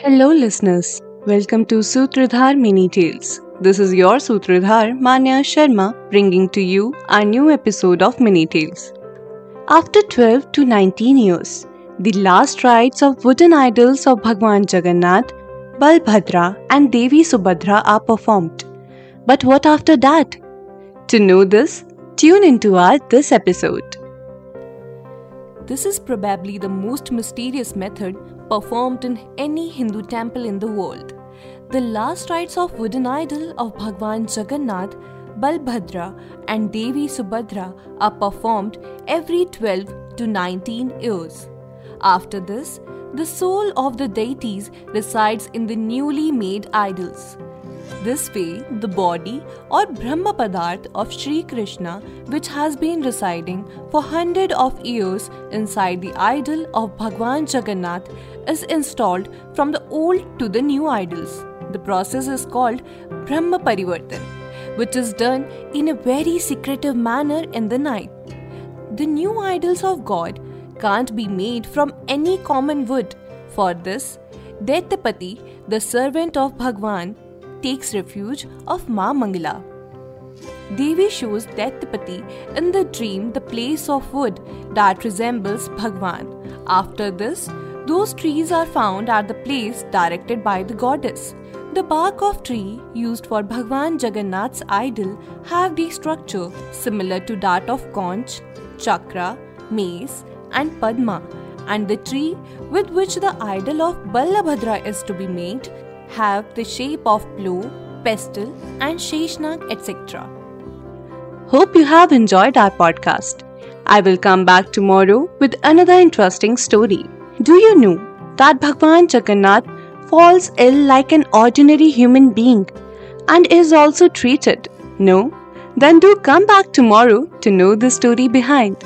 Hello, listeners. Welcome to Sutradhar Mini Tales. This is your Sutradhar, Manya Sharma, bringing to you our new episode of Mini Tales. After 12 to 19 years, the last rites of wooden idols of Bhagwan Jagannath, Balbhadra, and Devi Subhadra are performed. But what after that? To know this, tune into our this episode. This is probably the most mysterious method performed in any Hindu temple in the world. The last rites of wooden idol of Bhagwan Jagannath, Balbhadra, and Devi Subhadra are performed every 12 to 19 years. After this, the soul of the deities resides in the newly made idols. This way, the body or Brahma Padarth of Sri Krishna, which has been residing for hundred of years inside the idol of Bhagwan Jagannath, is installed from the old to the new idols. The process is called Brahma Parivartan, which is done in a very secretive manner in the night. The new idols of God can't be made from any common wood. For this, Daitapati, the servant of Bhagwan, takes refuge of Ma Mangala. Devi shows Daitapati in the dream the place of wood that resembles Bhagwan. After this, those trees are found at the place directed by the goddess. The bark of tree used for Bhagwan Jagannath's idol have the structure similar to that of conch, chakra, mace, and padma, and the tree with which the idol of Balabhadra is to be made have the shape of blue, pestle, and sheshnag, etc. Hope you have enjoyed our podcast. I will come back tomorrow with another interesting story. Do you know that Bhagwan Jagannath falls ill like an ordinary human being and is also treated? No? Then do come back tomorrow to know the story behind.